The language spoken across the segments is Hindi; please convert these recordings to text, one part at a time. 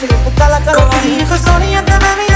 ਕਲਿੱਪ ਕਲਾ ਕਰੋ ਠੀਕ ਸੋਹਣੀਆਂ ਤੇ ਮੈਂ ਵੀ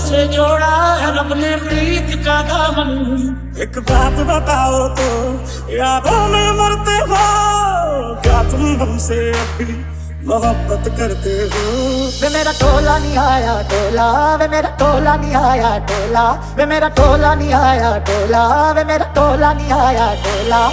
से जोड़ा है रब प्रीत का दामन। एक बात बताओ तो यादों में मरते हो। क्या तुम हमसे अपनी मोहब्बत करते हो? वे मेरा टोला नहीं आया टोला। वे मेरा टोला नहीं आया टोला। वे मेरा टोला नहीं आया टोला। वे मेरा टोला नहीं आया टोला।